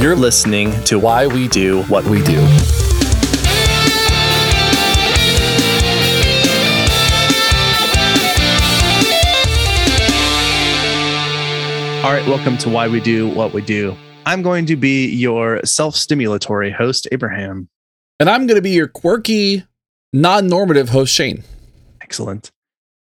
You're listening to Why We Do What We Do. All right, welcome to Why We Do What We Do. I'm going to be your self stimulatory host, Abraham. And I'm going to be your quirky, non normative host, Shane. Excellent.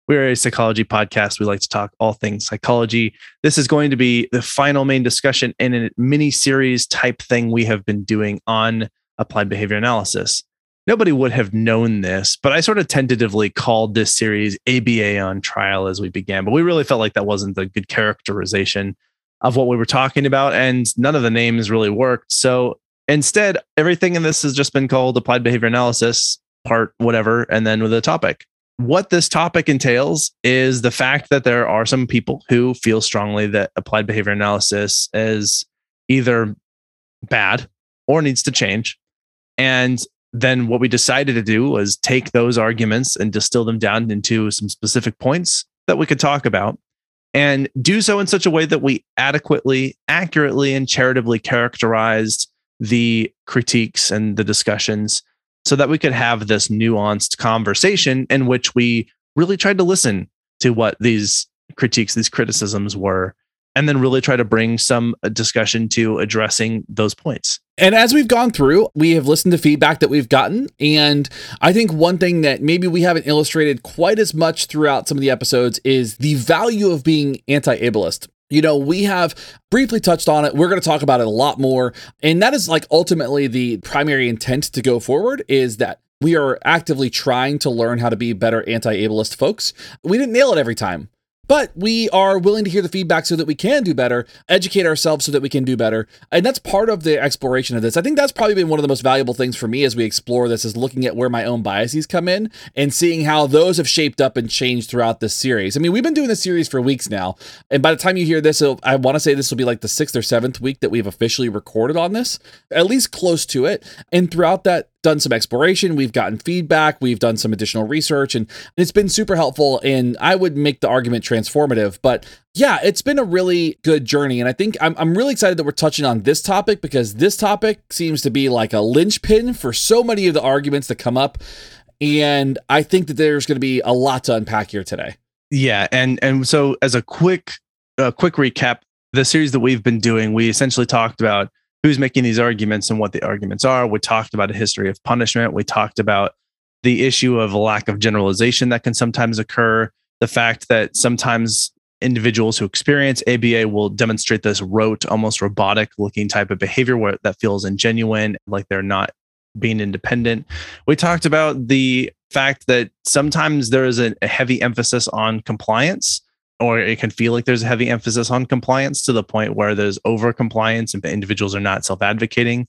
We're a psychology podcast. We like to talk all things psychology. This is going to be the final main discussion in a mini series type thing we have been doing on applied behavior analysis. Nobody would have known this, but I sort of tentatively called this series ABA on trial as we began. But we really felt like that wasn't a good characterization of what we were talking about, and none of the names really worked. So instead, everything in this has just been called applied behavior analysis, part whatever, and then with a topic what this topic entails is the fact that there are some people who feel strongly that applied behavior analysis is either bad or needs to change. And then what we decided to do was take those arguments and distill them down into some specific points that we could talk about and do so in such a way that we adequately, accurately, and charitably characterized the critiques and the discussions so that we could have this nuanced conversation in which we really tried to listen to what these critiques, these criticisms were, and then really try to bring some uh, discussion to addressing those points. And as we've gone through, we have listened to feedback that we've gotten. And I think one thing that maybe we haven't illustrated quite as much throughout some of the episodes is the value of being anti ableist. You know, we have briefly touched on it. We're going to talk about it a lot more. And that is like ultimately the primary intent to go forward is that we are actively trying to learn how to be better anti ableist folks. We didn't nail it every time. But we are willing to hear the feedback so that we can do better, educate ourselves so that we can do better. And that's part of the exploration of this. I think that's probably been one of the most valuable things for me as we explore this is looking at where my own biases come in and seeing how those have shaped up and changed throughout this series. I mean, we've been doing this series for weeks now. And by the time you hear this, I want to say this will be like the sixth or seventh week that we've officially recorded on this, at least close to it. And throughout that done some exploration, we've gotten feedback, we've done some additional research, and it's been super helpful. And I would make the argument transformative. But yeah, it's been a really good journey. And I think I'm, I'm really excited that we're touching on this topic because this topic seems to be like a linchpin for so many of the arguments that come up. And I think that there's going to be a lot to unpack here today. Yeah, and and so as a quick a quick recap, the series that we've been doing, we essentially talked about who's making these arguments and what the arguments are. We talked about a history of punishment. We talked about the issue of lack of generalization that can sometimes occur, the fact that sometimes individuals who experience ABA will demonstrate this rote, almost robotic looking type of behavior where that feels ingenuine, like they're not being independent. We talked about the fact that sometimes there is a heavy emphasis on compliance or it can feel like there's a heavy emphasis on compliance to the point where there's over compliance and individuals are not self-advocating.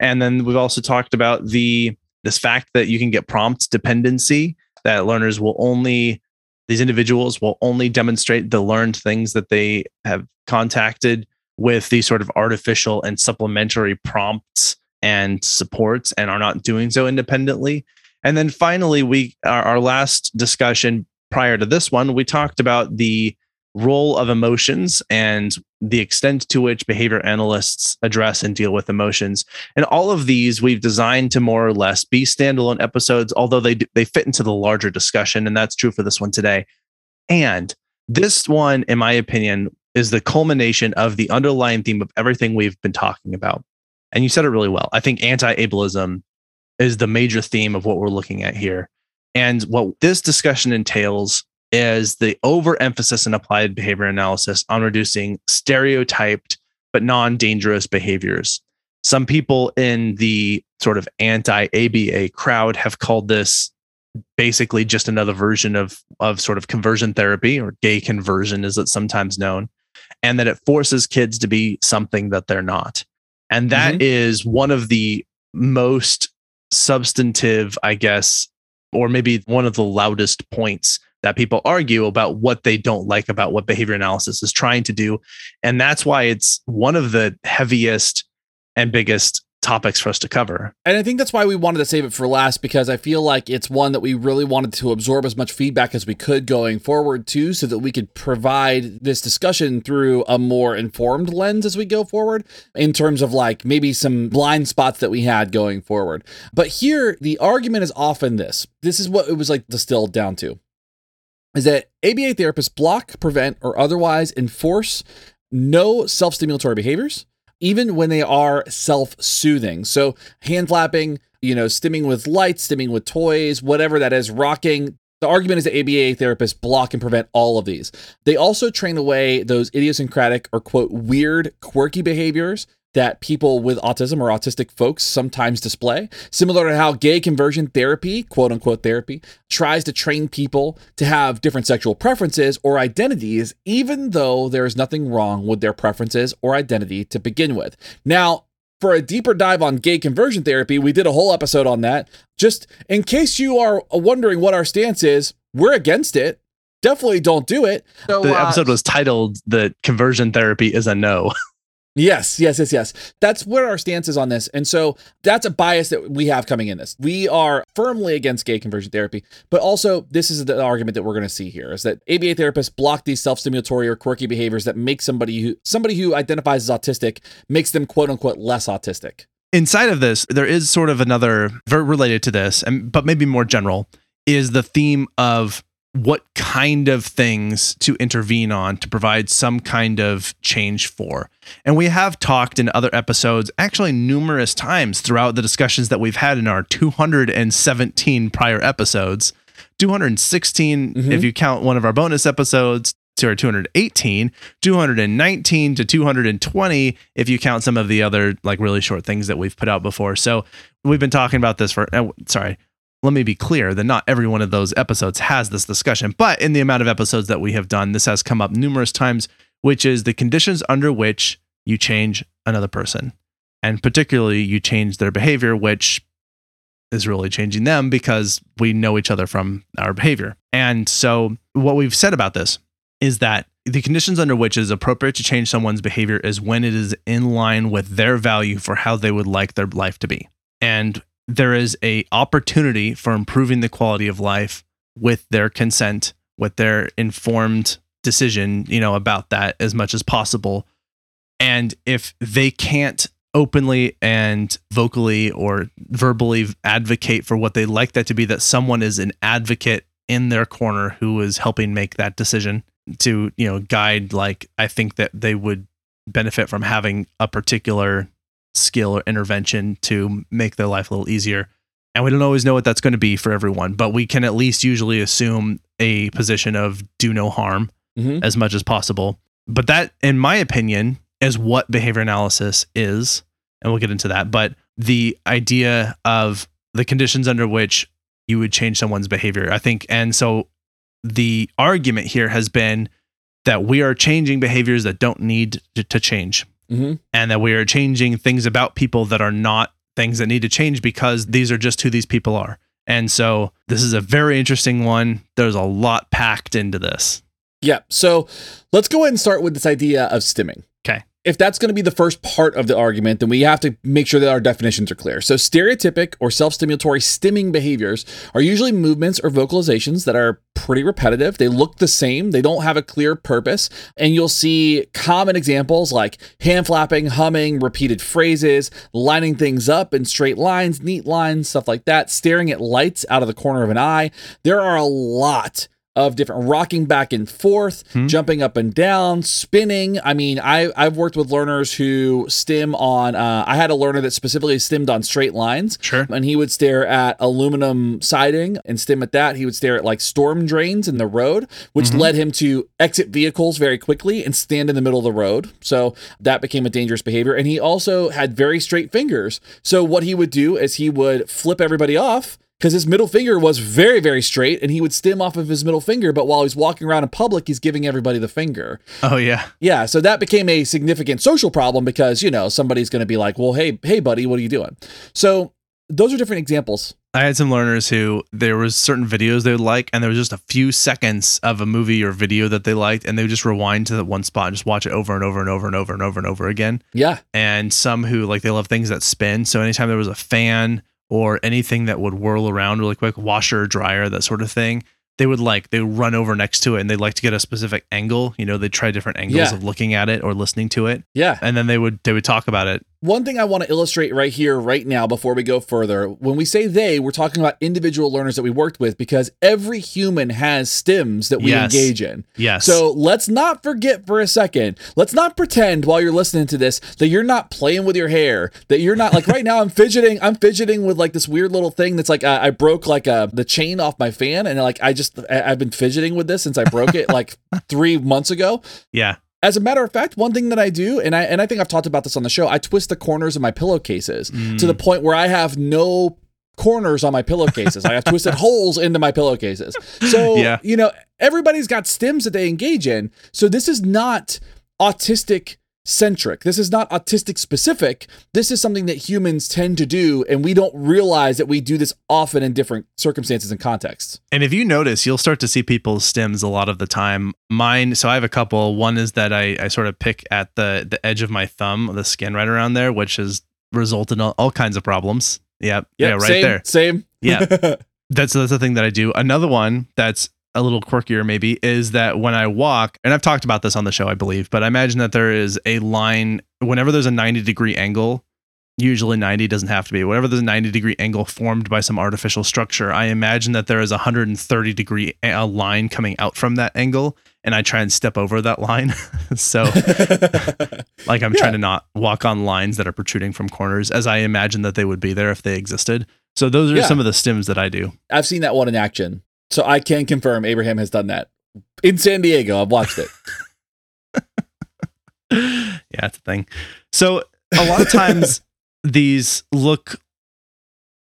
And then we've also talked about the this fact that you can get prompt dependency that learners will only these individuals will only demonstrate the learned things that they have contacted with these sort of artificial and supplementary prompts and supports and are not doing so independently. And then finally we our, our last discussion prior to this one, we talked about the role of emotions and the extent to which behavior analysts address and deal with emotions. And all of these we've designed to more or less be standalone episodes, although they they fit into the larger discussion, and that's true for this one today. And this one, in my opinion, is the culmination of the underlying theme of everything we've been talking about. And you said it really well. I think anti-ableism is the major theme of what we're looking at here. And what this discussion entails is the overemphasis in applied behavior analysis on reducing stereotyped but non dangerous behaviors. Some people in the sort of anti ABA crowd have called this basically just another version of, of sort of conversion therapy or gay conversion, as it's sometimes known, and that it forces kids to be something that they're not. And that mm-hmm. is one of the most substantive, I guess, or maybe one of the loudest points that people argue about what they don't like about what behavior analysis is trying to do. And that's why it's one of the heaviest and biggest topics for us to cover. And I think that's why we wanted to save it for last because I feel like it's one that we really wanted to absorb as much feedback as we could going forward too, so that we could provide this discussion through a more informed lens as we go forward in terms of like maybe some blind spots that we had going forward. But here, the argument is often this this is what it was like distilled down to is that ABA therapists block, prevent, or otherwise enforce no self stimulatory behaviors even when they are self soothing. So, hand flapping, you know, stimming with lights, stimming with toys, whatever that is, rocking. The argument is that ABA therapists block and prevent all of these. They also train away those idiosyncratic or quote weird, quirky behaviors that people with autism or autistic folks sometimes display, similar to how gay conversion therapy, quote unquote therapy, tries to train people to have different sexual preferences or identities, even though there is nothing wrong with their preferences or identity to begin with. Now, for a deeper dive on gay conversion therapy, we did a whole episode on that. Just in case you are wondering what our stance is, we're against it. Definitely don't do it. So, the uh, episode was titled "The Conversion Therapy is a No." Yes, yes, yes, yes. That's where our stance is on this. And so that's a bias that we have coming in this. We are firmly against gay conversion therapy, but also this is the argument that we're going to see here is that ABA therapists block these self-stimulatory or quirky behaviors that make somebody who somebody who identifies as autistic makes them quote unquote less autistic. Inside of this, there is sort of another related to this, and but maybe more general, is the theme of what kind of things to intervene on to provide some kind of change for. And we have talked in other episodes, actually, numerous times throughout the discussions that we've had in our 217 prior episodes. 216, mm-hmm. if you count one of our bonus episodes, to our 218, 219 to 220, if you count some of the other like really short things that we've put out before. So we've been talking about this for, uh, sorry, let me be clear that not every one of those episodes has this discussion, but in the amount of episodes that we have done, this has come up numerous times, which is the conditions under which you change another person. And particularly, you change their behavior, which is really changing them because we know each other from our behavior. And so, what we've said about this is that the conditions under which it is appropriate to change someone's behavior is when it is in line with their value for how they would like their life to be. And there is a opportunity for improving the quality of life with their consent, with their informed decision, you know, about that as much as possible. And if they can't openly and vocally or verbally advocate for what they like that to be, that someone is an advocate in their corner who is helping make that decision to, you know, guide, like, I think that they would benefit from having a particular skill or intervention to make their life a little easier. And we don't always know what that's going to be for everyone, but we can at least usually assume a position of do no harm mm-hmm. as much as possible. But that, in my opinion, is what behavior analysis is. And we'll get into that. But the idea of the conditions under which you would change someone's behavior, I think. And so the argument here has been that we are changing behaviors that don't need to, to change mm-hmm. and that we are changing things about people that are not things that need to change because these are just who these people are. And so this is a very interesting one. There's a lot packed into this. Yeah. So let's go ahead and start with this idea of stimming if that's going to be the first part of the argument, then we have to make sure that our definitions are clear. So, stereotypic or self stimulatory stimming behaviors are usually movements or vocalizations that are pretty repetitive. They look the same, they don't have a clear purpose. And you'll see common examples like hand flapping, humming, repeated phrases, lining things up in straight lines, neat lines, stuff like that, staring at lights out of the corner of an eye. There are a lot of different rocking back and forth, hmm. jumping up and down, spinning. I mean, I I've worked with learners who stim on. Uh, I had a learner that specifically stimmed on straight lines. Sure. And he would stare at aluminum siding and stim at that. He would stare at like storm drains in the road, which mm-hmm. led him to exit vehicles very quickly and stand in the middle of the road. So that became a dangerous behavior. And he also had very straight fingers. So what he would do is he would flip everybody off because his middle finger was very, very straight and he would stim off of his middle finger. But while he's walking around in public, he's giving everybody the finger. Oh, yeah. Yeah. So that became a significant social problem because, you know, somebody's going to be like, well, hey, hey, buddy, what are you doing? So those are different examples I had some learners who there was certain videos they would like, and there was just a few seconds of a movie or video that they liked, and they would just rewind to that one spot and just watch it over and over and over and over and over and over again. Yeah. And some who like they love things that spin. So anytime there was a fan or anything that would whirl around really quick, washer or dryer, that sort of thing, they would like they would run over next to it and they'd like to get a specific angle. You know, they'd try different angles Yeah. of looking at it or listening to it. Yeah. And then they would they would talk about it. One thing I want to illustrate right here, right now, before we go further, when we say they, we're talking about individual learners that we worked with because every human has stims that we Yes. engage in. Yes. So let's not forget for a second. Let's not pretend while you're listening to this that you're not playing with your hair. That you're not like right now. I'm fidgeting. I'm fidgeting with like this weird little thing that's like uh, I broke like uh, the chain off my fan, and like I just I, I've been fidgeting with this since I broke it like three months ago. yeah. As a matter of fact, one thing that I do, and I and I think I've talked about this on the show, I twist the corners of my pillowcases to the mm. point where I have no corners on my pillowcases. I have twisted holes into my pillowcases. So, Yeah. you know, everybody's got stims that they engage in. So this is not autistic centric. This is not autistic specific. This is something that humans tend to do and we don't realize that we do this often in different circumstances and contexts. And if you notice, you'll start to see people's stims a lot of the time. Mine, so I have a couple. One is that I, I sort of pick at the the edge of my thumb, the skin right around there, which has resulted in all, all kinds of problems. Yep. Yep, yeah, right same, there. Same. Yeah. That's that's the thing that I do. Another one that's a little quirkier maybe is that when I walk, and I've talked about this on the show, I believe, but I imagine that there is a line whenever there's a 90 degree angle, usually 90 doesn't have to be, whenever there's a 90 degree angle formed by some artificial structure, I imagine that there is a 130 degree a- a line coming out from that angle, and I try and step over that line. so like I'm Yeah. trying to not walk on lines that are protruding from corners as I imagine that they would be there if they existed. So those are Yeah. some of the stims that I do. I've seen that one in action. So I can confirm Abraham has done that. In San Diego, I've watched it. yeah, it's a thing. So a lot of times these look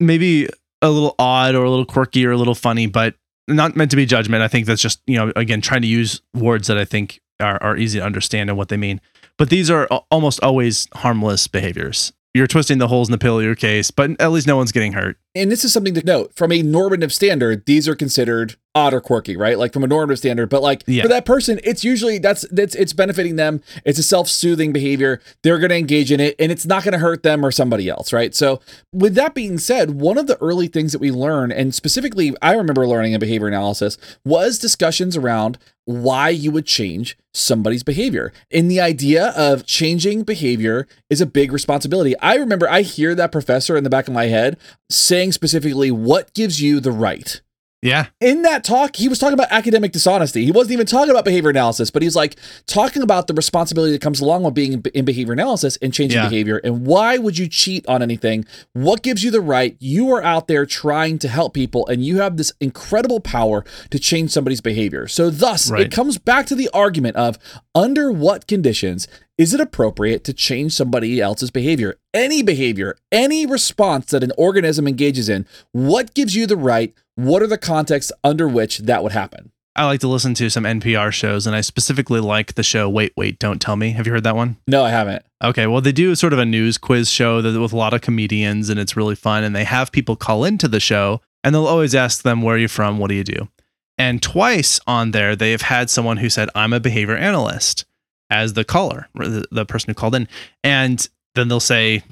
maybe a little odd or a little quirky or a little funny, but not meant to be judgment. I think that's just, you know, again, trying to use words that I think are, are easy to understand and what they mean. But these are almost always harmless behaviors. You're twisting the holes in the pillowcase, but at least no one's getting hurt. And this is something to note from a normative standard, these are considered odd or quirky, right? Like from a normative standard, but like Yeah. for that person, it's usually that's that's it's benefiting them. It's a self-soothing behavior. They're going to engage in it and it's not going to hurt them or somebody else, right? So, with that being said, one of the early things that we learn and specifically I remember learning in behavior analysis was discussions around why you would change somebody's behavior. And the idea of changing behavior is a big responsibility. I remember I hear that professor in the back of my head saying specifically what gives you the right Yeah. in that talk, he was talking about academic dishonesty. He wasn't even talking about behavior analysis, but he's like talking about the responsibility that comes along with being in- in behavior analysis and changing Yeah. behavior. And why would you cheat on anything? What gives you the right? You are out there trying to help people, and you have this incredible power to change somebody's behavior. So, thus, Right. it comes back to the argument of under what conditions is it appropriate to change somebody else's behavior? Any behavior, any response that an organism engages in, what gives you the right? What are the contexts under which that would happen? I like to listen to some NPR shows, and I specifically like the show Wait, Wait, Don't Tell Me. Have you heard that one? No, I haven't. Okay, well, they do sort of a news quiz show with a lot of comedians, and it's really fun. And they have people call into the show, and they'll always ask them, Where are you from? What do you do? And twice on there, they have had someone who said, I'm a behavior analyst as the caller, the, the person who called in. And then they'll say,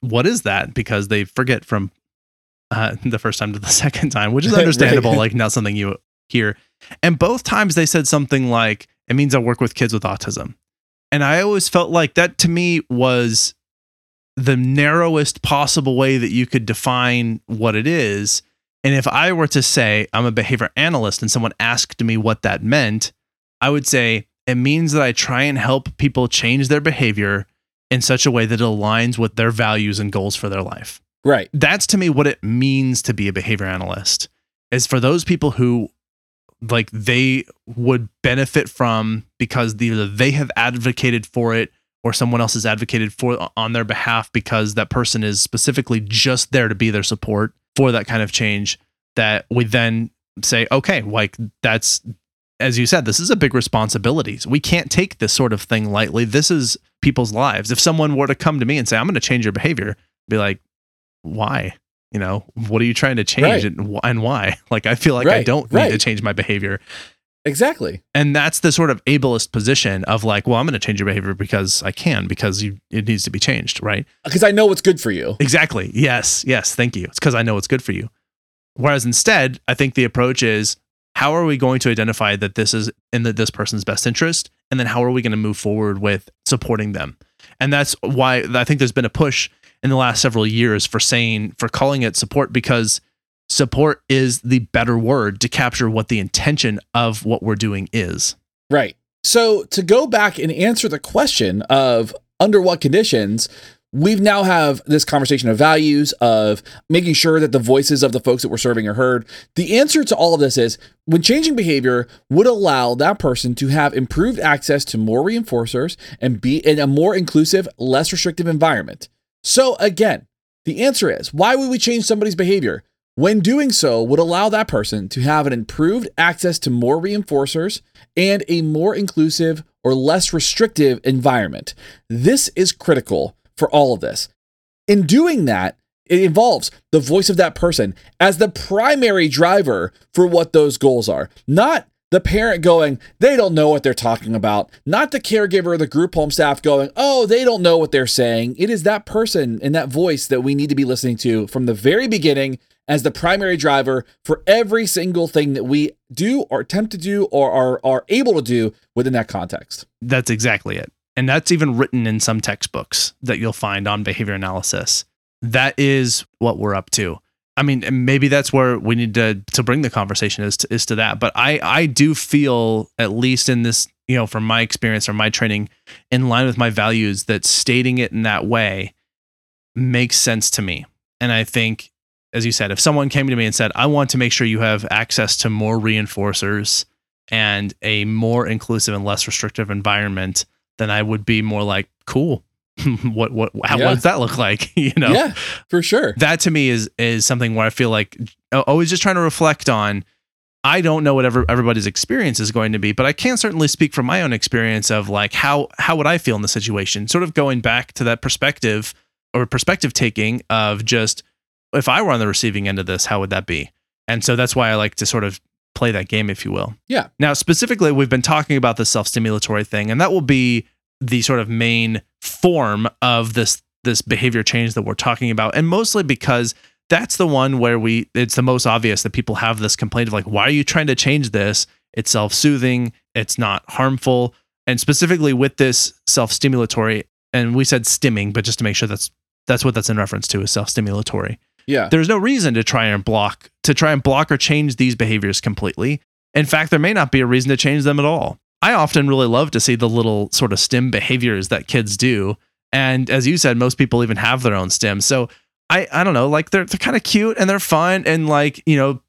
What is that? Because they forget from uh, the first time to the second time, which is Right. understandable, like not something you hear. And both times they said something like, It means I work with kids with autism. And I always felt like that to me was the narrowest possible way that you could define what it is. And if I were to say I'm a behavior analyst and someone asked me what that meant, I would say it means that I try and help people change their behavior in such a way that it aligns with their values and goals for their life. Right. That's to me what it means to be a behavior analyst is for those people who like they would benefit from because either they have advocated for it or someone else has advocated for on their behalf because that person is specifically just there to be their support for that kind of change that we then say okay like that's as you said this is a big responsibility So we can't take this sort of thing lightly this is people's lives if someone were to come to me and say i'm going to change your behavior I'd be like why you know, what are you trying to change Right. and, and why? Like, I feel like I don't need to change my behavior. Exactly. And that's the sort of ableist position of like, well, I'm going to change your behavior because I can, because you, it needs to be changed, right? Uh, because I know what's good for you. Exactly. Yes. Yes. Thank you. It's because I know what's good for you. Whereas instead, I think the approach is how are we going to identify that this is in the, this person's best interest? And then how are we going to move forward with supporting them? And that's why I think there's been a push in the last several years for saying, for calling it support because support is the better word to capture what the intention of what we're doing is. Right. So to go back and answer the question of under what conditions, we've now have this conversation of values of making sure that the voices of the folks that we're serving are heard. The answer to all of this is when changing behavior would allow that person to have improved access to more reinforcers and be in a more inclusive, less restrictive environment. So again, the answer is why would we change somebody's behavior? When doing so would allow that person to have an improved access to more reinforcers and a more inclusive or less restrictive environment. This is critical for all of this. In doing that, it involves the voice of that person as the primary driver for what those goals are, not the parent going, they don't know what they're talking about, not the caregiver or the group home staff going, oh, they don't know what they're saying. It is that person and that voice that we need to be listening to from the very beginning as the primary driver for every single thing that we do or attempt to do or are, are able to do within that context. That's exactly it. And that's even written in some textbooks that you'll find on behavior analysis. That is what we're up to. I mean, maybe that's where we need to to bring the conversation is to, is to that. But I I do feel at least in this, you know, from my experience or my training, in line with my values, that stating it in that way makes sense to me. And I think, as you said, if someone came to me and said, "I want to make sure you have access to more reinforcers and a more inclusive and less restrictive environment," then I would be more like, "Cool." what what how, Yeah. what does that look like? you know, Yeah, for sure. that to me is is something where I feel like uh, always just trying to reflect on. I don't know what ever, everybody's experience is going to be, but I can certainly speak from my own experience of like how how would I feel in the situation. Sort of going back to that perspective or perspective taking of just if I were on the receiving end of this, how would that be? And so that's why I like to sort of play that game, if you will. Yeah. Now, specifically, we've been talking about the self stimulatory thing, and that will be the sort of main form of this this behavior change that we're talking about, and mostly because that's the one where we it's the most obvious that people have this complaint of like, why are you trying to change this? It's self soothing, it's not harmful, and specifically with this self stimulatory, and we said stimming, but just to make sure that's that's what that's in reference to is self stimulatory Yeah. there's no reason to try and block to try and block or change these behaviors completely. In fact, there may not be a reason to change them at all. I often really love to see the little sort of stim behaviors that kids do. And as you said, most people even have their own stim. So I I don't know, like they're they're kind of cute and they're fun and like, you know,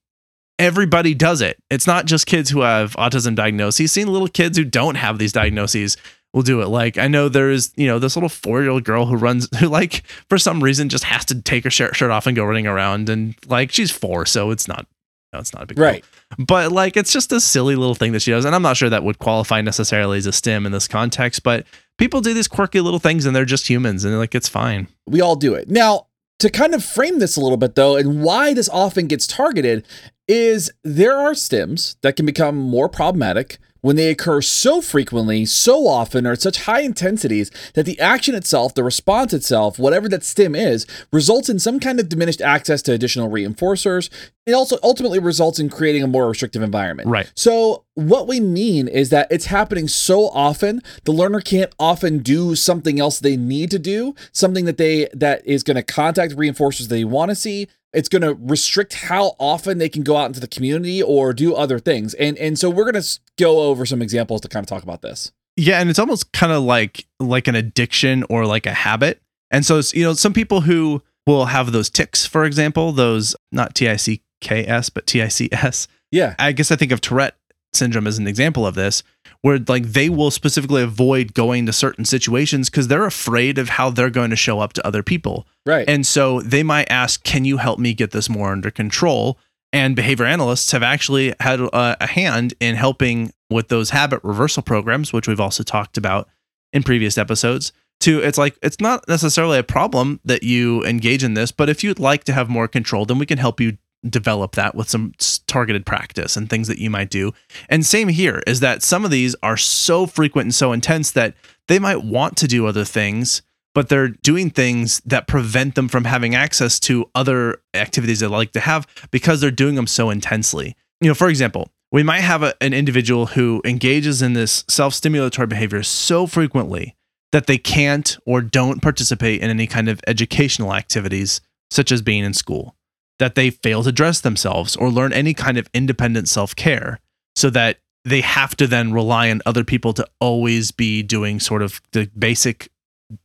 everybody does it. It's not just kids who have autism diagnoses. Seeing little kids who don't have these diagnoses will do it. Like I know there's, you know, this little four year old girl who runs who like for some reason just has to take her shirt, shirt off and go running around and like she's four, so it's not no, it's not a big deal. Right. But like it's just a silly little thing that she does. And I'm not sure that would qualify necessarily as a stim in this context, but people do these quirky little things and they're just humans and like it's fine. We all do it. Now, to kind of frame this a little bit though, and why this often gets targeted is there are stims that can become more problematic when they occur so frequently, so often, or at such high intensities that the action itself, the response itself, whatever that stim is, results in some kind of diminished access to additional reinforcers. It also ultimately results in creating a more restrictive environment. Right. So, what we mean is that it's happening so often, the learner can't often do something else they need to do, something that they that is going to contact reinforcers they want to see. It's going to restrict how often they can go out into the community or do other things. And and so we're going to go over some examples to kind of talk about this. Yeah, and it's almost kind of like like an addiction or like a habit. And so it's, you know, some people who will have those ticks, for example, those not T I C K S but T I C S. Yeah. I guess I think of Tourette syndrome is an example of this, where like they will specifically avoid going to certain situations because they're afraid of how they're going to show up to other people. Right. And so they might ask, Can you help me get this more under control? And behavior analysts have actually had a, a hand in helping with those habit reversal programs, which we've also talked about in previous episodes, to it's like it's not necessarily a problem that you engage in this, but if you'd like to have more control, then we can help you develop that with some targeted practice and things that you might do. And same here is that some of these are so frequent and so intense that they might want to do other things, but they're doing things that prevent them from having access to other activities they like to have because they're doing them so intensely. You know, for example, we might have a, an individual who engages in this self stimulatory behavior so frequently that they can't or don't participate in any kind of educational activities, such as being in school, that they fail to dress themselves or learn any kind of independent self care, so that they have to then rely on other people to always be doing sort of the basic,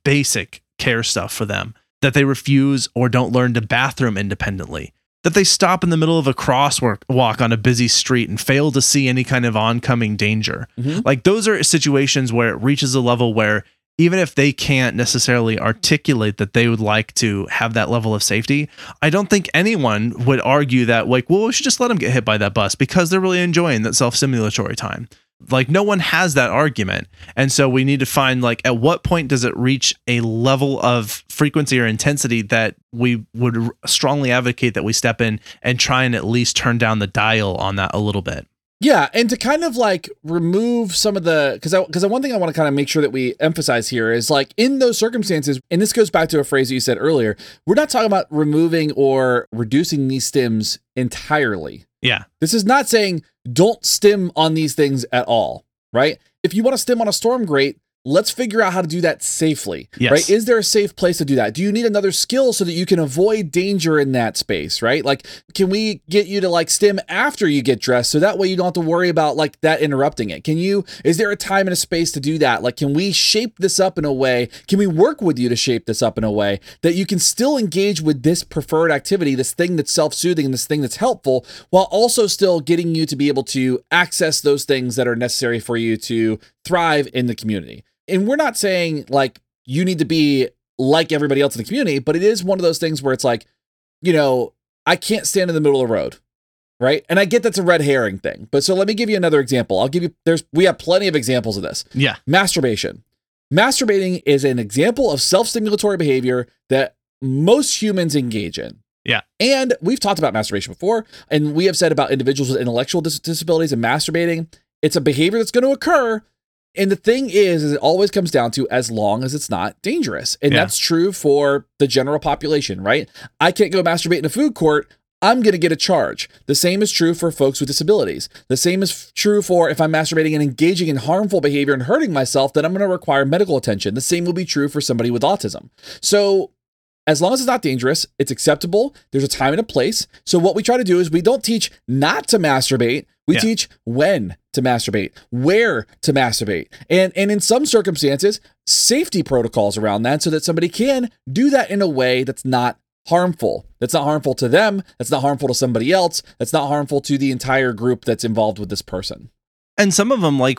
basic care stuff for them, that they refuse or don't learn to bathroom independently that they stop in the middle of a crosswalk on a busy street and fail to see any kind of oncoming danger. Mm-hmm. Like those are situations where it reaches a level where even if they can't necessarily articulate that they would like to have that level of safety, I don't think anyone would argue that like, well, we should just let them get hit by that bus because they're really enjoying that self-stimulatory time. Like no one has that argument. And so we need to find like at what point does it reach a level of frequency or intensity that we would strongly advocate that we step in and try and at least turn down the dial on that a little bit yeah, and to kind of like remove some of the because because one thing I want to kind of make sure that we emphasize here is like in those circumstances, and this goes back to a phrase you said earlier. We're not talking about removing or reducing these stims entirely. Yeah, this is not saying don't stim on these things at all, right? If you want to stim on a storm grate, let's figure out how to do that safely yes. right? Is there a safe place to do that? Do you need another skill so that you can avoid danger in that space right? Like can we get you to like stim after you get dressed so that way you don't have to worry about like that interrupting it? Can you is there a time and a space to do that? Like can we shape this up in a way can we work with you to shape this up in a way that you can still engage with this preferred activity this thing that's self-soothing and this thing that's helpful while also still getting you to be able to access those things that are necessary for you to thrive in the community and we're not saying like you need to be like everybody else in the community, but it is one of those things where it's like, you know, I can't stand in the middle of the road. Right. And I get that's a red herring thing. But so let me give you another example. I'll give you, there's, we have plenty of examples of this. Yeah. Masturbation. Masturbating is an example of self stimulatory behavior that most humans engage in. Yeah. And we've talked about masturbation before, and we have said about individuals with intellectual dis- disabilities and masturbating. It's a behavior that's going to occur and the thing is, is it always comes down to as long as it's not dangerous. And yeah. that's true for the general population, right? I can't go masturbate in a food court. I'm going to get a charge. The same is true for folks with disabilities. The same is true for if I'm masturbating and engaging in harmful behavior and hurting myself, then I'm going to require medical attention. The same will be true for somebody with autism. So as long as it's not dangerous, it's acceptable. There's a time and a place. So what we try to do is we don't teach not to masturbate. We yeah. teach when to masturbate, where to masturbate. And and in some circumstances, safety protocols around that so that somebody can do that in a way that's not harmful. That's not harmful to them, that's not harmful to somebody else, that's not harmful to the entire group that's involved with this person. And some of them like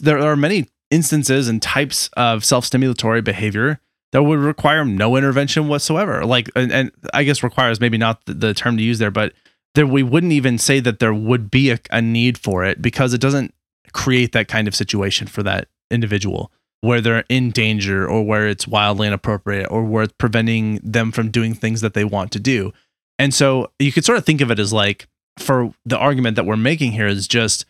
there are many instances and types of self-stimulatory behavior that would require no intervention whatsoever. Like, and, and I guess requires maybe not the, the, term to use there, but there we wouldn't even say that there would be a, a need for it because it doesn't create that kind of situation for that individual where they're in danger or where it's wildly inappropriate or where it's preventing them from doing things that they want to do. And so you could sort of think of it as like for the argument that we're making here is just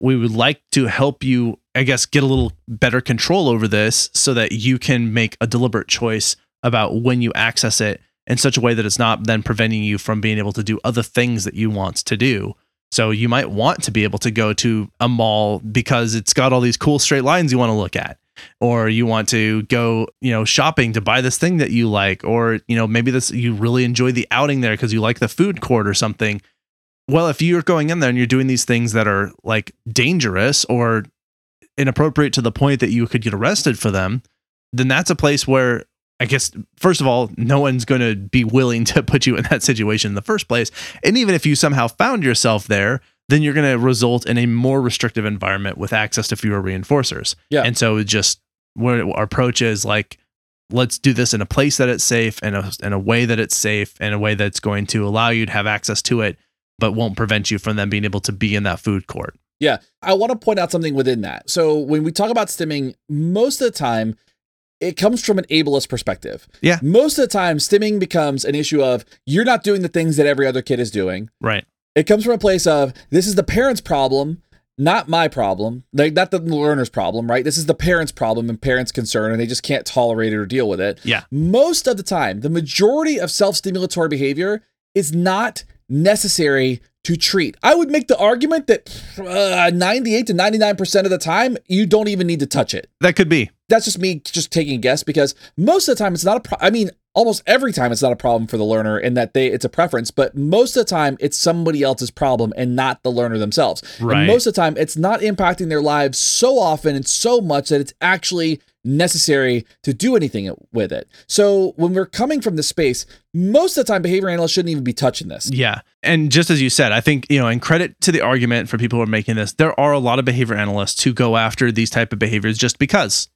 we would like to help you, I guess, get a little better control over this so that you can make a deliberate choice about when you access it in such a way that it's not then preventing you from being able to do other things that you want to do. So you might want to be able to go to a mall because it's got all these cool straight lines you want to look at. Or you want to go, you know, shopping to buy this thing that you like, or you know, maybe this you really enjoy the outing there because you like the food court or something well, if you're going in there and you're doing these things that are like dangerous or inappropriate to the point that you could get arrested for them, then that's a place where I guess first of all, no one's going to be willing to put you in that situation in the first place. And even if you somehow found yourself there, then you're going to result in a more restrictive environment with access to fewer reinforcers. Yeah. And so just where our approach is like, let's do this in a place that it's safe and a, in a way that it's safe and a way that's going to allow you to have access to it but won't prevent you from them being able to be in that food court. Yeah. I want to point out something within that. So when we talk about stimming, most of the time, it comes from an ableist perspective. Yeah. Most of the time, stimming becomes an issue of you're not doing the things that every other kid is doing. Right. It comes from a place of this is the parent's problem, not my problem. Like not the learner's problem, right? This is the parent's problem and parents' concern, and they just can't tolerate it or deal with it. Yeah. Most of the time, the majority of self-stimulatory behavior is not necessary to treat. I would make the argument that uh, 98 to 99% of the time, you don't even need to touch it. That could be. That's just me just taking a guess because most of the time it's not a pro- I mean, almost every time it's not a problem for the learner in that they it's a preference, but most of the time it's somebody else's problem and not the learner themselves. Right. And most of the time it's not impacting their lives so often and so much that it's actually necessary to do anything with it. So when we're coming from the space, most of the time behavior analysts shouldn't even be touching this. Yeah. And just as you said, I think, you know, and credit to the argument for people who are making this, there are a lot of behavior analysts who go after these type of behaviors just because.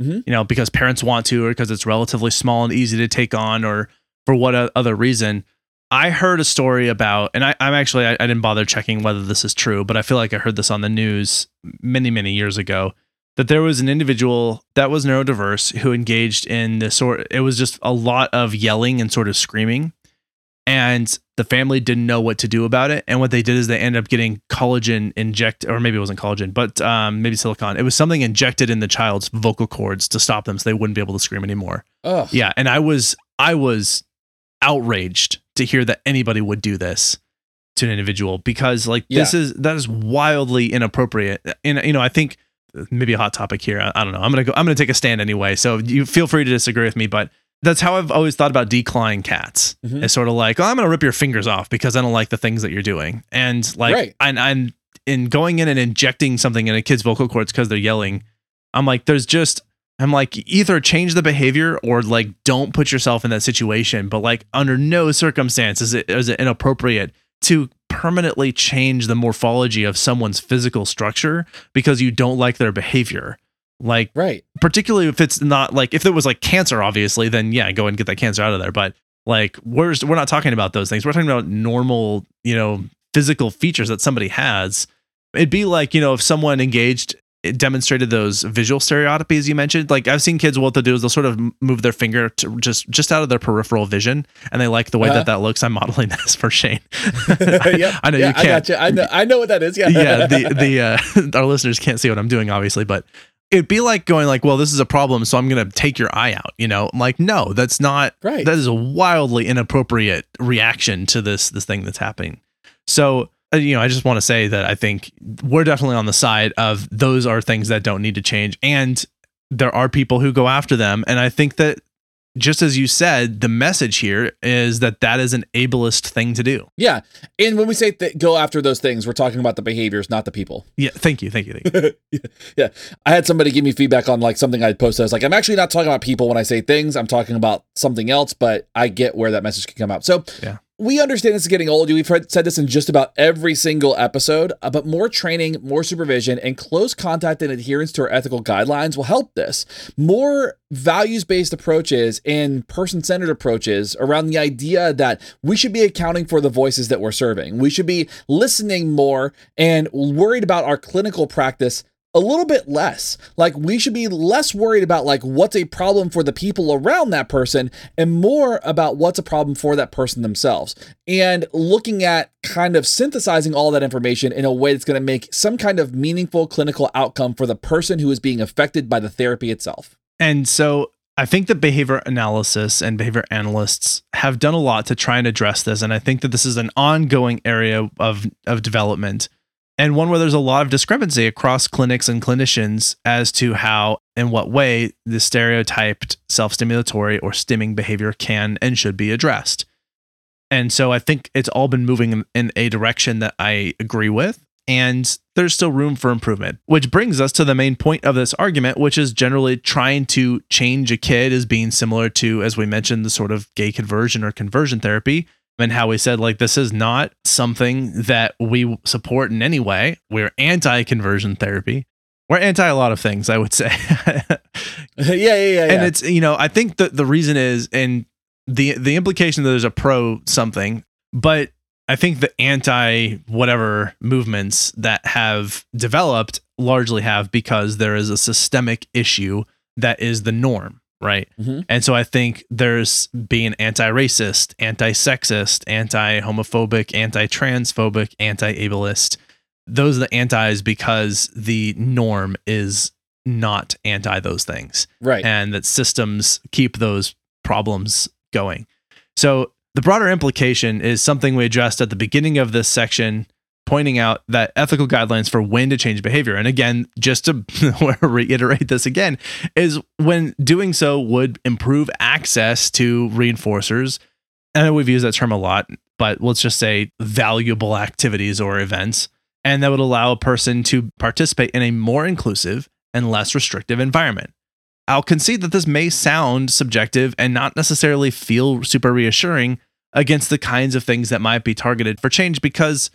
Mhm. You know, because parents want to or because it's relatively small and easy to take on or for what other reason. I heard a story about, and I, I'm actually, I, I didn't bother checking whether this is true, but I feel like I heard this on the news many, many years ago that there was an individual that was neurodiverse who engaged in this sort, it was just a lot of yelling and sort of screaming. And the family didn't know what to do about it. And what they did is they ended up getting collagen inject, or maybe it wasn't collagen, but um, maybe silicon. It was something injected in the child's vocal cords to stop them so they wouldn't be able to scream anymore. Ugh. Yeah, and I was I was outraged to hear that anybody would do this to an individual because like this is that is wildly inappropriate. And you know, I think maybe a hot topic here. I, I don't know. I'm gonna go. I'm gonna take a stand anyway. So you feel free to disagree with me, but that's how I've always thought about decline cats. Mhm. It's sort of like, oh, I'm gonna rip your fingers off because I don't like the things that you're doing, and like, Right. and I'm in going in and injecting something in a kid's vocal cords because they're yelling. I'm like, there's just I'm like, either change the behavior or like don't put yourself in that situation. But like under no circumstances is it is it inappropriate to permanently change the morphology of someone's physical structure because you don't like their behavior. Like Right. particularly if it's not like if it was like cancer, obviously, then yeah, go and get that cancer out of there. But like we're we're not talking about those things. We're talking about normal, you know, physical features that somebody has. It'd be like, you know, if someone engaged it demonstrated those visual stereotypies you mentioned. Like I've seen kids, what they'll do is they'll sort of move their finger to just just out of their peripheral vision, and they like the way Uh-huh. that that looks. I'm modeling this for Shane. yep. I know yeah, you can't got you. I know. I know what that is. Yeah. yeah the the uh our listeners can't see what i'm doing obviously but it'd be like going like well this is a problem so i'm gonna take your eye out you know I'm like no that's not Right. that is a wildly inappropriate reaction to this this thing that's happening so Uh, you know i just want to say that i think we're definitely on the side of those are things that don't need to change and there are people who go after them and i think that just as you said the message here is that that is an ableist thing to do Yeah. And when we say th- go after those things, we're talking about the behaviors, not the people. yeah thank you thank you, thank you. yeah. I had somebody give me feedback on like something I posted. I was like, I'm actually not talking about people when I say things. I'm talking about something else, but I get where that message can come out. So Yeah. We understand this is getting old. We've heard, said this in just about every single episode, uh, but more training, more supervision, and close contact and adherence to our ethical guidelines will help this. More values based approaches and person centered approaches around the idea that we should be accounting for the voices that we're serving. We should be listening more and worried about our clinical practice a little bit less. Like we should be less worried about like what's a problem for the people around that person and more about what's a problem for that person themselves. And looking at kind of synthesizing all that information in a way that's going to make some kind of meaningful clinical outcome for the person who is being affected by the therapy itself. And so I think that behavior analysis and behavior analysts have done a lot to try and address this. And I think that this is an ongoing area of, of development and one where there's a lot of discrepancy across clinics and clinicians as to how and what way the stereotyped self-stimulatory or stimming behavior can and should be addressed. And so I think it's all been moving in, in a direction that I agree with. And there's still room for improvement, which brings us to the main point of this argument, which is generally trying to change a kid as being similar to, as we mentioned, the sort of gay conversion or conversion therapy. And how we said, like, this is not something that we support in any way. We're anti conversion therapy. We're anti a lot of things, I would say. yeah, yeah, yeah, yeah. and it's you know i think that the reason is and the the implication that there's a pro something but i think the anti whatever movements that have developed largely have because there is a systemic issue that is the norm right? Mhm. And so I think there's being anti-racist, anti-sexist, anti-homophobic, anti-transphobic, anti-ableist. Those are the antis because the norm is not anti those things Right. and that systems keep those problems going. So the broader implication is something we addressed at the beginning of this section, pointing out that ethical guidelines for when to change behavior. And again, just to reiterate this again, is when doing so would improve access to reinforcers. And I know we've used that term a lot, but let's just say valuable activities or events. And that would allow a person to participate in a more inclusive and less restrictive environment. I'll concede that this may sound subjective and not necessarily feel super reassuring against the kinds of things that might be targeted for change because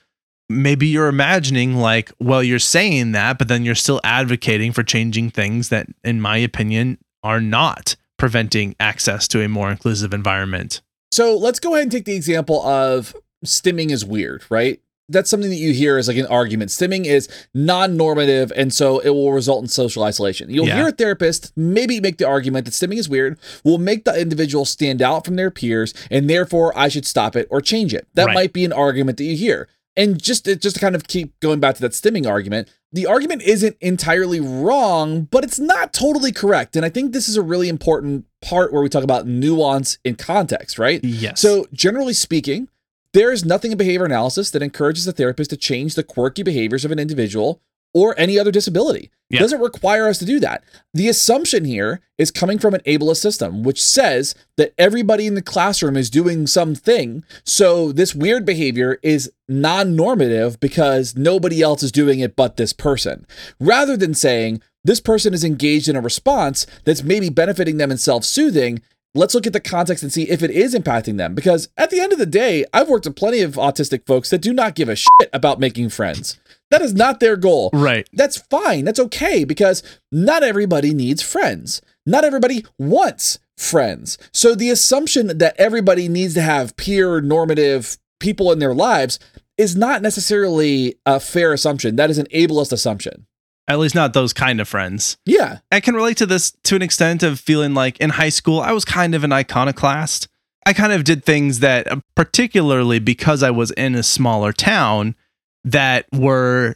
maybe you're imagining like well you're saying that but then you're still advocating for changing things that in my opinion are not preventing access to a more inclusive environment So let's go ahead and take the example of stimming is weird, right? That's something that you hear as like an argument. Stimming is non-normative, and so it will result in social isolation. You'll Yeah. hear a therapist maybe make the argument that stimming is weird, will make the individual stand out from their peers, and therefore I should stop it or change it. That Right. might be an argument that you hear. And just just to kind of keep going back to that stimming argument, the argument isn't entirely wrong, but it's not totally correct. And I think this is a really important part where we talk about nuance in context, right? yes So, generally speaking, there is nothing in behavior analysis that encourages a therapist to change the quirky behaviors of an individual or any other disability. Yeah. Doesn't require us to do that. The assumption here is coming from an ableist system, which says that everybody in the classroom is doing something. So, this weird behavior is non normative because nobody else is doing it but this person. Rather than saying, this person is engaged in a response that's maybe benefiting them and self soothing, let's look at the context and see if it is impacting them. Because at the end of the day, I've worked with plenty of autistic folks that do not give a shit about making friends. That is not their goal. right That's fine. That's okay because not everybody needs friends. Not everybody wants friends. So the assumption that everybody needs to have peer normative people in their lives is not necessarily a fair assumption. That is an ableist assumption. At least not those kind of friends Yeah. I can relate to this to an extent of feeling like in high school, I was kind of an iconoclast. I kind of did things that, uh, particularly because I was in a smaller town, that were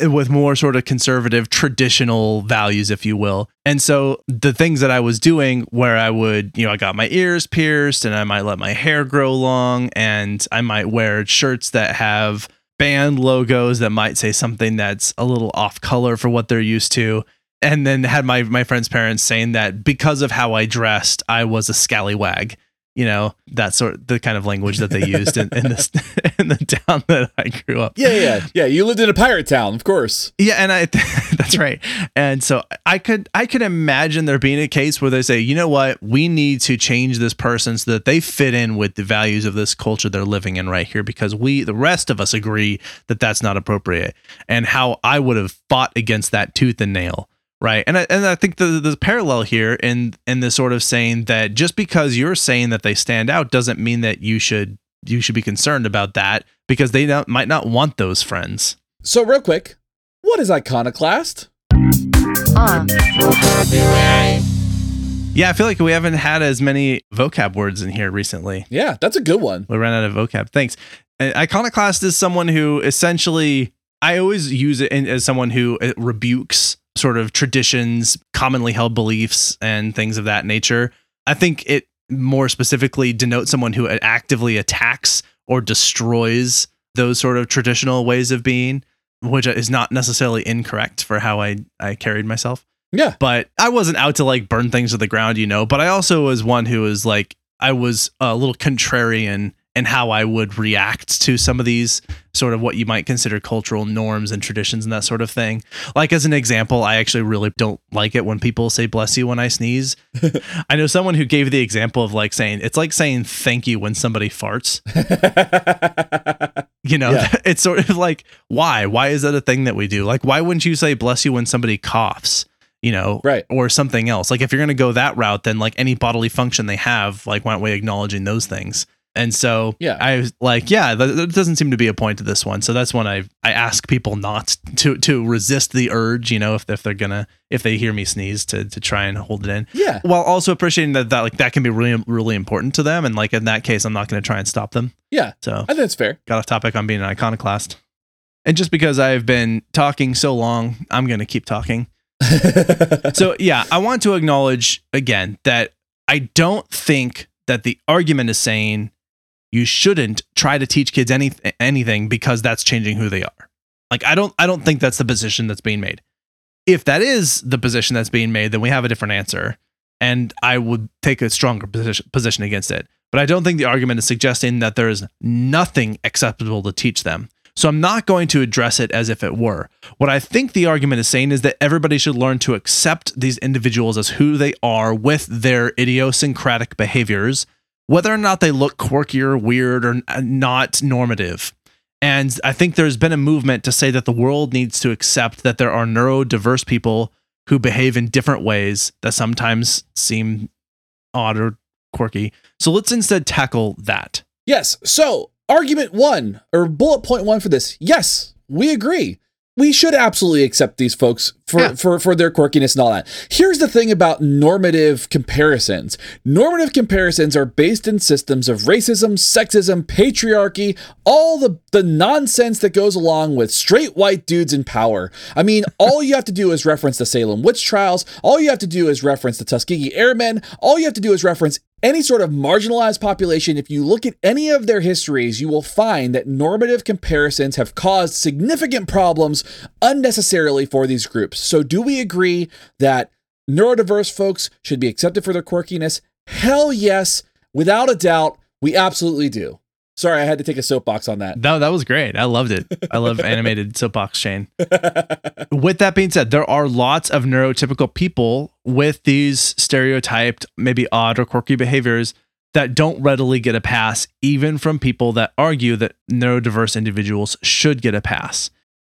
with more sort of conservative, traditional values, if you will. And so the things that I was doing, where I would, you know, I got my ears pierced and I might let my hair grow long and I might wear shirts that have band logos that might say something that's a little off color for what they're used to and then had my my friend's parents saying that because of how I dressed, I was a scallywag. You know, that sort the kind of language that they used in, in this in the town that I grew up. Yeah, yeah, yeah. You lived in a pirate town, of course. Yeah, and I that's right. And so I could I could imagine there being a case where they say, you know what, we need to change this person so that they fit in with the values of this culture they're living in right here because we the rest of us agree that that's not appropriate. And how I would have fought against that tooth and nail. Right. And I, and I think the the parallel here in in this sort of saying that just because you're saying that they stand out doesn't mean that you should you should be concerned about that because they not, might not want those friends. So, real quick, what is iconoclast? Uh. Yeah, I feel like we haven't had as many vocab words in here recently. Yeah, that's a good one. We ran out of vocab. Thanks. Uh, Iconoclast is someone who essentially, I always use it in, as someone who uh, rebukes sort of traditions, commonly held beliefs, and things of that nature. I think it more specifically denotes someone who actively attacks or destroys those sort of traditional ways of being, which is not necessarily incorrect for how I, I carried myself Yeah. but I wasn't out to like burn things to the ground, you know. But I also was one who was like, I was a little contrarian in how I would react to some of these sort of what you might consider cultural norms and traditions and that sort of thing. Like, as an example, I actually really don't like it when people say bless you when I sneeze. I know someone who gave the example of like saying, it's like saying thank you when somebody farts. You know, Yeah. it's sort of like, why? Why is that a thing that we do? Like, why wouldn't you say bless you when somebody coughs? You know, Right. or something else. Like, if you're going to go that route, then like any bodily function they have, like, why aren't we acknowledging those things? And so Yeah. I was like, yeah, th- there doesn't seem to be a point to this one. So that's when I I ask people not to to resist the urge, you know, if if they're gonna if they hear me sneeze to to try and hold it in, Yeah. while also appreciating that that like that can be really really important to them. And like in that case, I'm not gonna try and stop them. Yeah. So I think that's fair. got off topic on being an iconoclast. And just because I've been talking so long, I'm gonna keep talking. so yeah, I want to acknowledge again that I don't think that the argument is saying you shouldn't try to teach kids any anything because that's changing who they are. Like I don't I don't think that's the position that's being made. If that is the position that's being made, then we have a different answer and I would take a stronger position position against it. But I don't think the argument is suggesting that there is nothing acceptable to teach them. So I'm not going to address it as if it were. What I think the argument is saying is that everybody should learn to accept these individuals as who they are with their idiosyncratic behaviors, whether or not they look quirky or weird or uh, not normative. And I think there's been a movement to say that the world needs to accept that there are neurodiverse people who behave in different ways that sometimes seem odd or quirky. So let's instead tackle that. Yes. So, argument one or bullet point one for this. Yes, we agree. We should absolutely accept these folks for, Yeah. for, for their quirkiness and all that. Here's the thing about normative comparisons normative comparisons are based in systems of racism, sexism, patriarchy, all the, the nonsense that goes along with straight white dudes in power. I mean, all you have to do is reference the Salem witch trials, all you have to do is reference the Tuskegee Airmen, all you have to do is reference any sort of marginalized population, if you look at any of their histories, you will find that normative comparisons have caused significant problems unnecessarily for these groups. So, do we agree that neurodiverse folks should be accepted for their quirkiness? Hell yes. Without a doubt, we absolutely do. Sorry, I had to take a soapbox on that. No, that was great. I loved it. I love animated soapbox Shane. with that being said, there are lots of neurotypical people with these stereotyped, maybe odd or quirky behaviors that don't readily get a pass, even from people that argue that neurodiverse individuals should get a pass.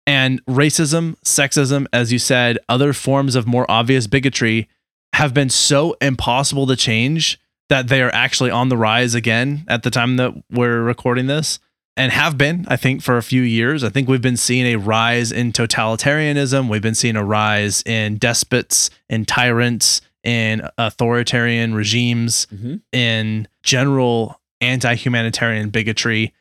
And racism, sexism, as you said, other forms of more obvious bigotry have been so impossible to change that they are actually on the rise again at the time that we're recording this and have been, I think, for a few years. I think we've been seeing a rise in totalitarianism. We've been seeing a rise in despots, in tyrants, in authoritarian regimes, Mhm. in general anti humanitarian bigotry.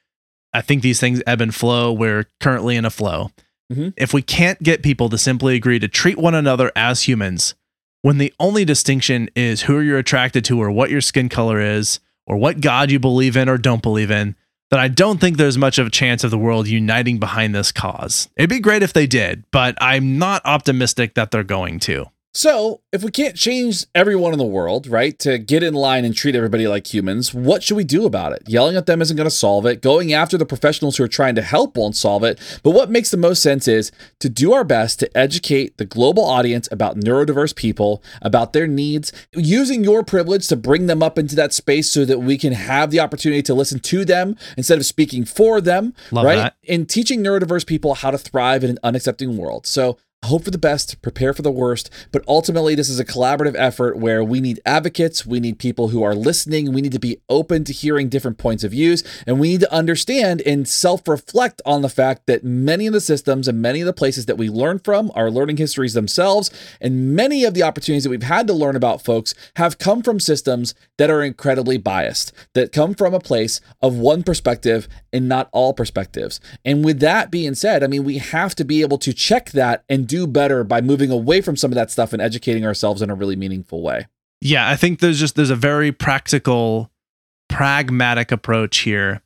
I think these things ebb and flow. We're currently in a flow. Mhm. If we can't get people to simply agree to treat one another as humans, when the only distinction is who you're attracted to or what your skin color is or what God you believe in or don't believe in, then I don't think there's much of a chance of the world uniting behind this cause. It'd be great if they did, but I'm not optimistic that they're going to. So, if we can't change everyone in the world, right, to get in line and treat everybody like humans, what should we do about it? Yelling at them isn't going to solve it. Going after the professionals who are trying to help won't solve it. But what makes the most sense is to do our best to educate the global audience about neurodiverse people, about their needs, using your privilege to bring them up into that space so that we can have the opportunity to listen to them instead of speaking for them, Love right? that. And teaching neurodiverse people how to thrive in an unaccepting world. So, hope for the best, prepare for the worst, but ultimately this is a collaborative effort where we need advocates, we need people who are listening, we need to be open to hearing different points of views, and we need to understand and self-reflect on the fact that many of the systems and many of the places that we learn from are learning histories themselves, and many of the opportunities that we've had to learn about folks have come from systems that are incredibly biased, that come from a place of one perspective and not all perspectives. And with that being said, I mean, we have to be able to check that and do better by moving away from some of that stuff and educating ourselves in a really meaningful way. Yeah, I think there's just there's a very practical, pragmatic approach here.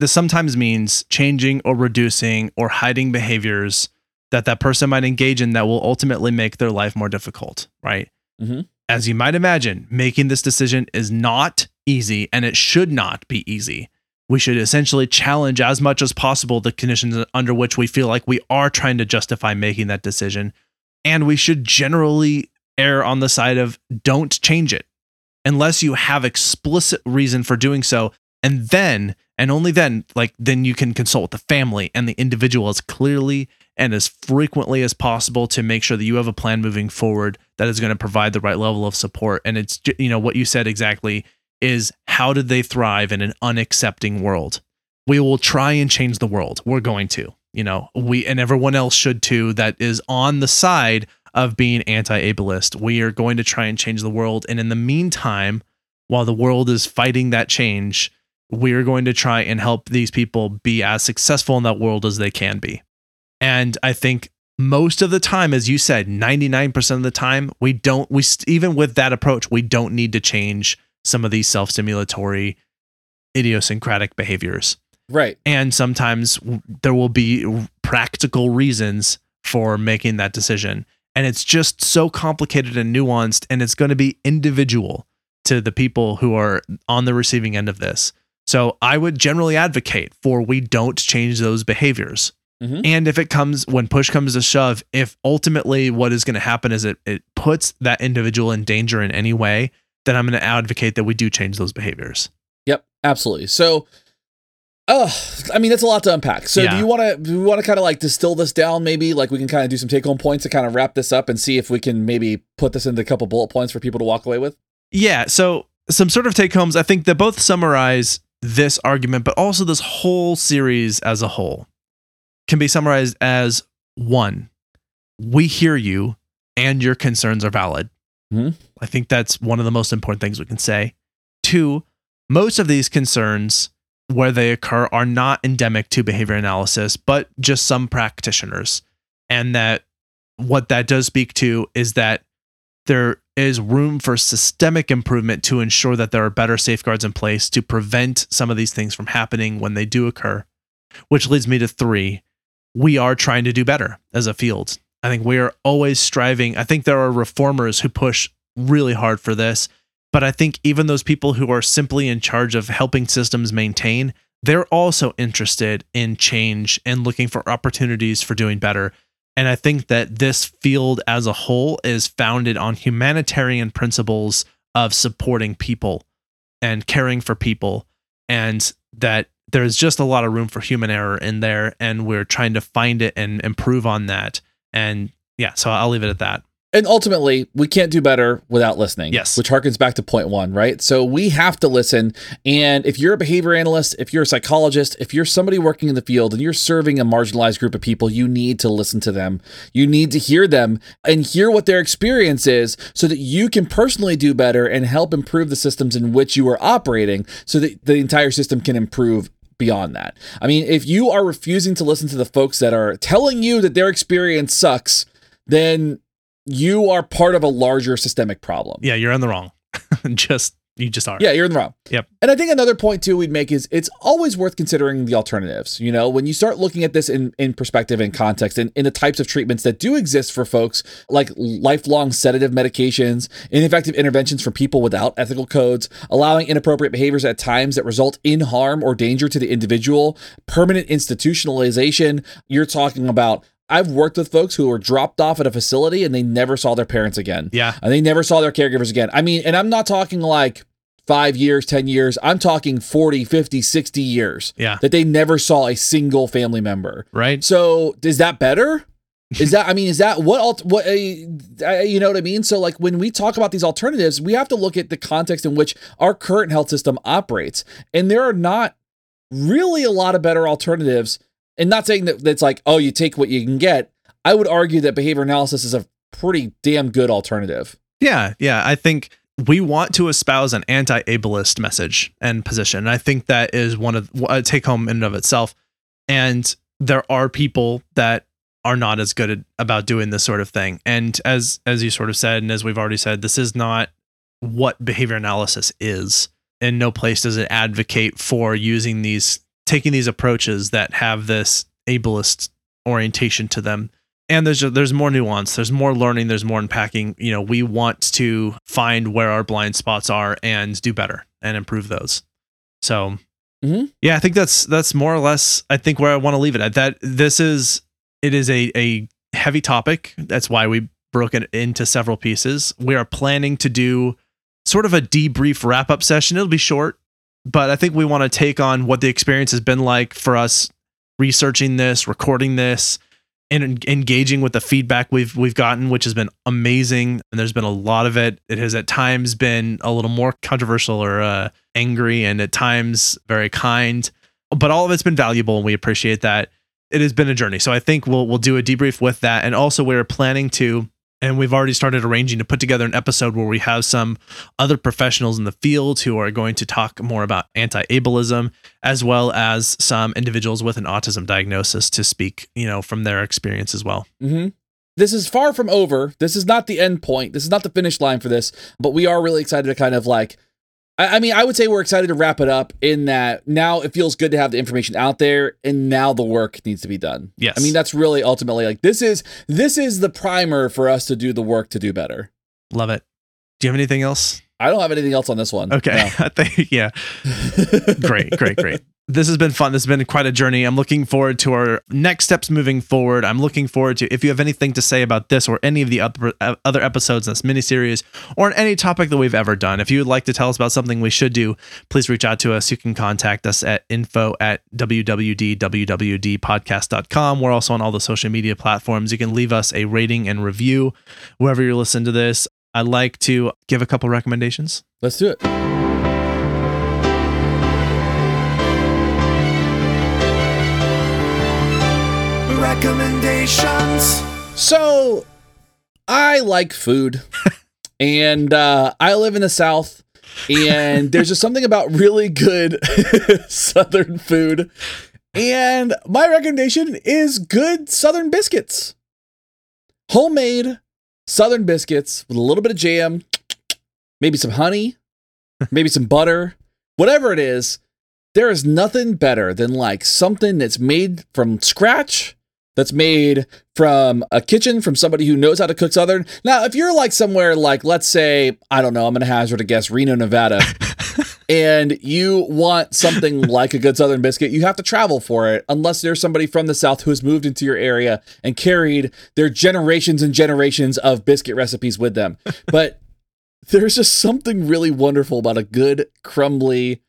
This sometimes means changing or reducing or hiding behaviors that that person might engage in that will ultimately make their life more difficult, right? Mhm. As you might imagine, making this decision is not easy and it should not be easy. We should essentially challenge as much as possible the conditions under which we feel like we are trying to justify making that decision. And we should generally err on the side of don't change it unless you have explicit reason for doing so. And then, and only then, like, then you can consult with the family and the individual as clearly and as frequently as possible to make sure that you have a plan moving forward that is going to provide the right level of support. And it's, you know, what you said exactly. Is how did they thrive in an unaccepting world? We will try and change the world. We're going to, you know, we and everyone else should too that is on the side of being anti-ableist. We are going to try and change the world and in the meantime, while the world is fighting that change, we're going to try and help these people be as successful in that world as they can be. And I think most of the time, as you said, 99% of the time, we don't, we even with that approach, we don't need to change some of these self stimulatory idiosyncratic behaviors. Right. And sometimes there will be practical reasons for making that decision. And it's just so complicated and nuanced, and it's going to be individual to the people who are on the receiving end of this. So I would generally advocate for we don't change those behaviors. Mhm. And if it comes when push comes to shove, if ultimately what is going to happen is it it puts that individual in danger in any way, then I'm going to advocate that we do change those behaviors. Yep, absolutely. So, uh, I mean, that's a lot to unpack. So, do you want to do we want to kind of like distill this down? Maybe like we can kind of do some take home points to kind of wrap this up and see if we can maybe put this into a couple bullet points for people to walk away with. Yeah. So some sort of take homes. I think that both summarize this argument, but also this whole series as a whole can be summarized as one, we hear you and your concerns are valid. Mhm. I think that's one of the most important things we can say. Two, most of these concerns where they occur are not endemic to behavior analysis, but just some practitioners. And that what that does speak to is that there is room for systemic improvement to ensure that there are better safeguards in place to prevent some of these things from happening when they do occur. Which leads me to three. We are trying to do better as a field. I think we are always striving. I think there are reformers who push really hard for this, but I think even those people who are simply in charge of helping systems maintain, they're also interested in change and looking for opportunities for doing better. And I think that this field as a whole is founded on humanitarian principles of supporting people and caring for people, and that there's just a lot of room for human error in there. And we're trying to find it and improve on that. And yeah, so I'll leave it at that. And ultimately, we can't do better without listening. Yes. Which harkens back to point one, right? So we have to listen. And if you're a behavior analyst, if you're a psychologist, if you're somebody working in the field and you're serving a marginalized group of people, you need to listen to them. You need to hear them and hear what their experience is so that you can personally do better and help improve the systems in which you are operating so that the entire system can improve beyond that. I mean, if you are refusing to listen to the folks that are telling you that their experience sucks, then you are part of a larger systemic problem. Yeah, you're in the wrong. just you just are. Yeah, you're in the wrong. Yep. And I think another point too we'd make is it's always worth considering the alternatives. You know, when you start looking at this in, in perspective and context and in the types of treatments that do exist for folks like lifelong sedative medications, ineffective interventions for people without ethical codes, allowing inappropriate behaviors at times that result in harm or danger to the individual, permanent institutionalization, you're talking about I've worked with folks who were dropped off at a facility and they never saw their parents again. Yeah. And they never saw their caregivers again. I mean, and I'm not talking like five years, 10 years. I'm talking 40, 50, 60 years Yeah. that they never saw a single family member. Right? So is that better? Is that, I mean, is that what, what, uh, you know what I mean? So, like, when we talk about these alternatives, we have to look at the context in which our current health system operates. And there are not really a lot of better alternatives. And not saying that that's like, oh, you take what you can get. I would argue that behavior analysis is a pretty damn good alternative. Yeah, yeah. I think we want to espouse an anti-ableist message and position. And I think that is one of a take home in and of itself. And there are people that are not as good at, about doing this sort of thing. And as as you sort of said, and as we've already said, this is not what behavior analysis is. In no place does it advocate for using these taking these approaches that have this ableist orientation to them. And there's there's more nuance there's more learning there's more unpacking. You know we want to find where our blind spots are and do better and improve those. So Mhm. yeah i think that's that's more or less i think where i want to leave it. At that this is it is a a heavy topic. That's why we broke it into several pieces. We are planning to do sort of a debrief wrap up session. It'll be short but i think we want to take on what the experience has been like for us researching this recording this and engaging with the feedback we've we've gotten, which has been amazing. And there's been a lot of it. It has at times been a little more controversial or uh, angry, and at times very kind. But all of it's been valuable, and we appreciate that. It has been a journey. So I think we'll we'll do a debrief with that, and also we're planning to and we've already started arranging to put together an episode where we have some other professionals in the field who are going to talk more about anti-ableism as well as some individuals with an autism diagnosis to speak you know from their experience as well Mm-hmm. This is far from over. This is not the end point. This is not the finish line for this, but we are really excited to kind of like. I I mean, I would say we're excited to wrap it up in that now it feels good to have the information out there, and now the work needs to be done. yes I mean, that's really ultimately like this is this is the primer for us to do the work to do better. love it. Do you have anything else? I don't have anything else on this one. okay. I think yeah. Great great great this has been fun. This has been quite a journey. I'm looking forward to our next steps moving forward. I'm looking forward to if you have anything to say about this or any of the other, uh, other episodes in this miniseries or any topic that we've ever done if you would like to tell us about something we should do please reach out to us. You can contact us at info at www.wwdpodcast.com we're also on all the social media platforms. You can leave us a rating and review wherever you're listening to this. I'd like to give a couple recommendations. Let's do it. Recommendations. So, I like food, and uh, I live in the South, and there's just something about really good Southern food. And my recommendation is good Southern biscuits, homemade Southern biscuits with a little bit of jam, maybe some honey, maybe some butter, whatever it is. There is nothing better than like something that's made from scratch that's made from a kitchen from somebody who knows how to cook southern. Now, if you're like somewhere like let's say, I don't know, I'm going to hazard a guess Reno, Nevada, and you want something like a good southern biscuit, you have to travel for it unless there's somebody from the south who has moved into your area and carried their generations and generations of biscuit recipes with them. But there's just something really wonderful about a good crumbly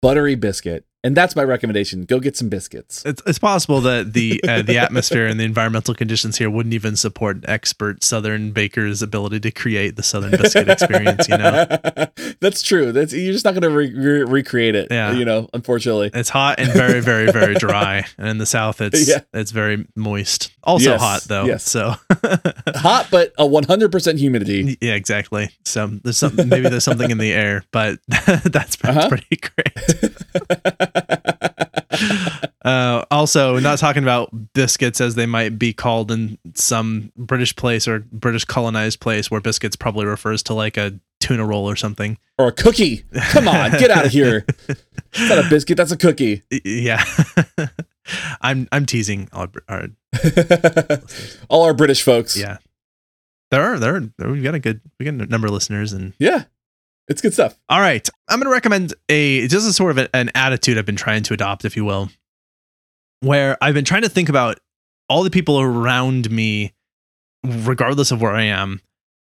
buttery biscuit. And that's my recommendation. Go get some biscuits. it's, it's possible that the uh, the atmosphere and the environmental conditions here wouldn't even support an expert southern baker's ability to create the southern biscuit experience you know That's true. That's you're just not going to re- re- recreate it. Yeah. You know, unfortunately. it's hot and very very very dry and in the south it's Yeah. it's very moist also Yes, hot though yes. so Hot, but a 100% humidity. yeah exactly so there's some maybe there's something in the air but that's, that's Uh-huh. pretty great uh, also not talking about biscuits as they might be called in some british place or british colonized place where biscuits probably refers to like a tuna roll or something or a cookie. Come on, get out of here. It's not a biscuit. That's a cookie. Yeah i'm i'm teasing our, our All our British folks. yeah there are there, are, there we've got a good we got a number of listeners and Yeah. It's good stuff. all right i'm going to recommend a just a sort of a- an attitude i've been trying to adopt if you will where i've been trying to think about all the people around me regardless of where i am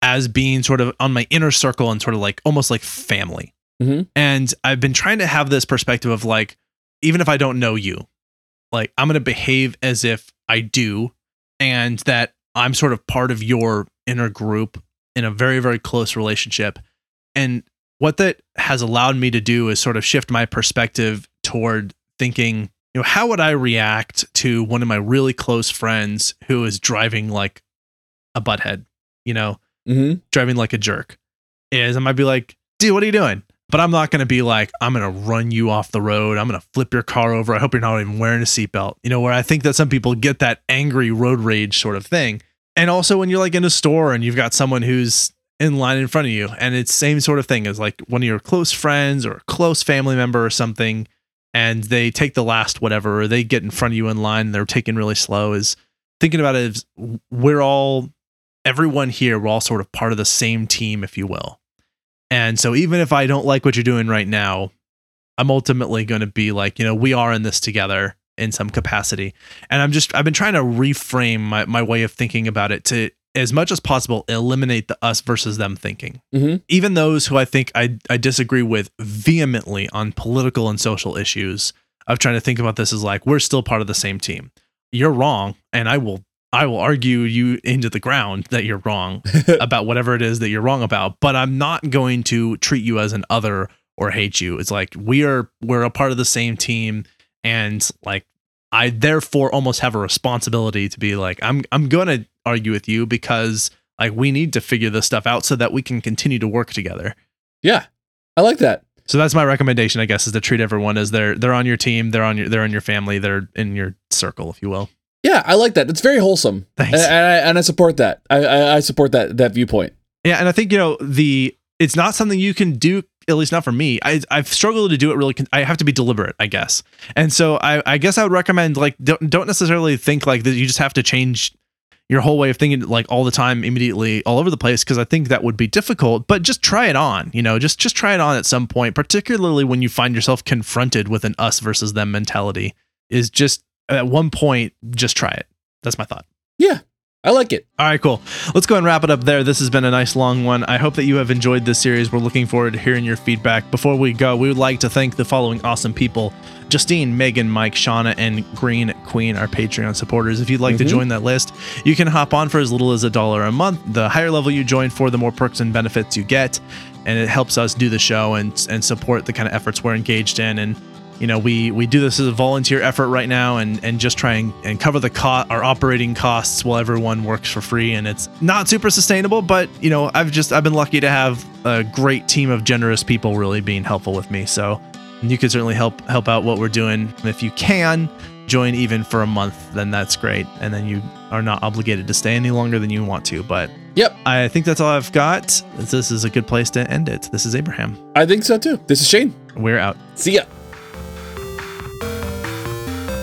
as being sort of on my inner circle and sort of like almost like family Mhm. and i've been trying to have this perspective of like even if i don't know you like i'm going to behave as if i do and that i'm sort of part of your inner group in a very very close relationship and what that has allowed me to do is sort of shift my perspective toward thinking you know how would i react to one of my really close friends who is driving like a butthead you know Mm-hmm. driving like a jerk is I might be like, dude, what are you doing? But I'm not going to be like, I'm going to run you off the road. I'm going to flip your car over. I hope you're not even wearing a seatbelt. You know, where I think that some people get that angry road rage sort of thing. And also when you're like in a store and you've got someone who's in line in front of you. And it's same sort of thing as like one of your close friends or a close family member or something and they take the last whatever or they get in front of you in line they're taking really slow is thinking about it as we're all everyone here we're all sort of part of the same team if you will. And so even if i don't like what you're doing right now i'm ultimately going to be like you know we are in this together in some capacity. And i'm just i've been trying to reframe my, my way of thinking about it to as much as possible eliminate the us versus them thinking Mm-hmm. even those who i think i, I disagree with vehemently on political and social issues of trying to think about this as like we're still part of the same team you're wrong and I will I will argue you into the ground that you're wrong about whatever it is that you're wrong about, but I'm not going to treat you as an other or hate you. It's like we are we're a part of the same team and like I therefore almost have a responsibility to be like I'm I'm going to argue with you because like we need to figure this stuff out so that we can continue to work together. Yeah, I like that. So that's my recommendation, I guess, is to treat everyone as they're they're on your team, they're on your they're in your family, they're in your circle, if you will. Yeah, I like that. It's very wholesome. Thanks. And, and I, and I support that. I, I, I support that that viewpoint. Yeah, and I think you know the it's not something you can do. At least not for me. I I've struggled to do it really. con- I have to be deliberate, I guess. And so I I guess I would recommend like don't don't necessarily think like that. You just have to change your whole way of thinking like all the time immediately all over the place because I think that would be difficult. But just try it on. You know, just just try it on at some point, particularly when you find yourself confronted with an us versus them mentality. Is just at one point just try it. That's my thought. Yeah, I like it. All right, cool. Let's go and wrap it up there. This has been a nice long one. I hope that you have enjoyed this series. We're looking forward to hearing your feedback. Before we go, we would like to thank the following awesome people Justine, Megan, Mike, Shauna, and Green Queen, our Patreon supporters. If you'd like to Mhm. join that list, you can hop on for as little as a dollar a month. The higher level you join for, the more perks and benefits you get. And it helps us do the show and, and support the kind of efforts we're engaged in. And you know we we do this as a volunteer effort right now and and just try and, and cover the co- our operating costs while everyone works for free. And it's not super sustainable but you know i've just i've been lucky to have a great team of generous people really being helpful with me. So you can certainly help help out what we're doing. If you can join even for a month then that's great. And then you are not obligated to stay any longer than you want to but Yep, i think that's all i've got. This is a good place to end it. This is abraham. I think so too. This is Shane. we're out. See ya.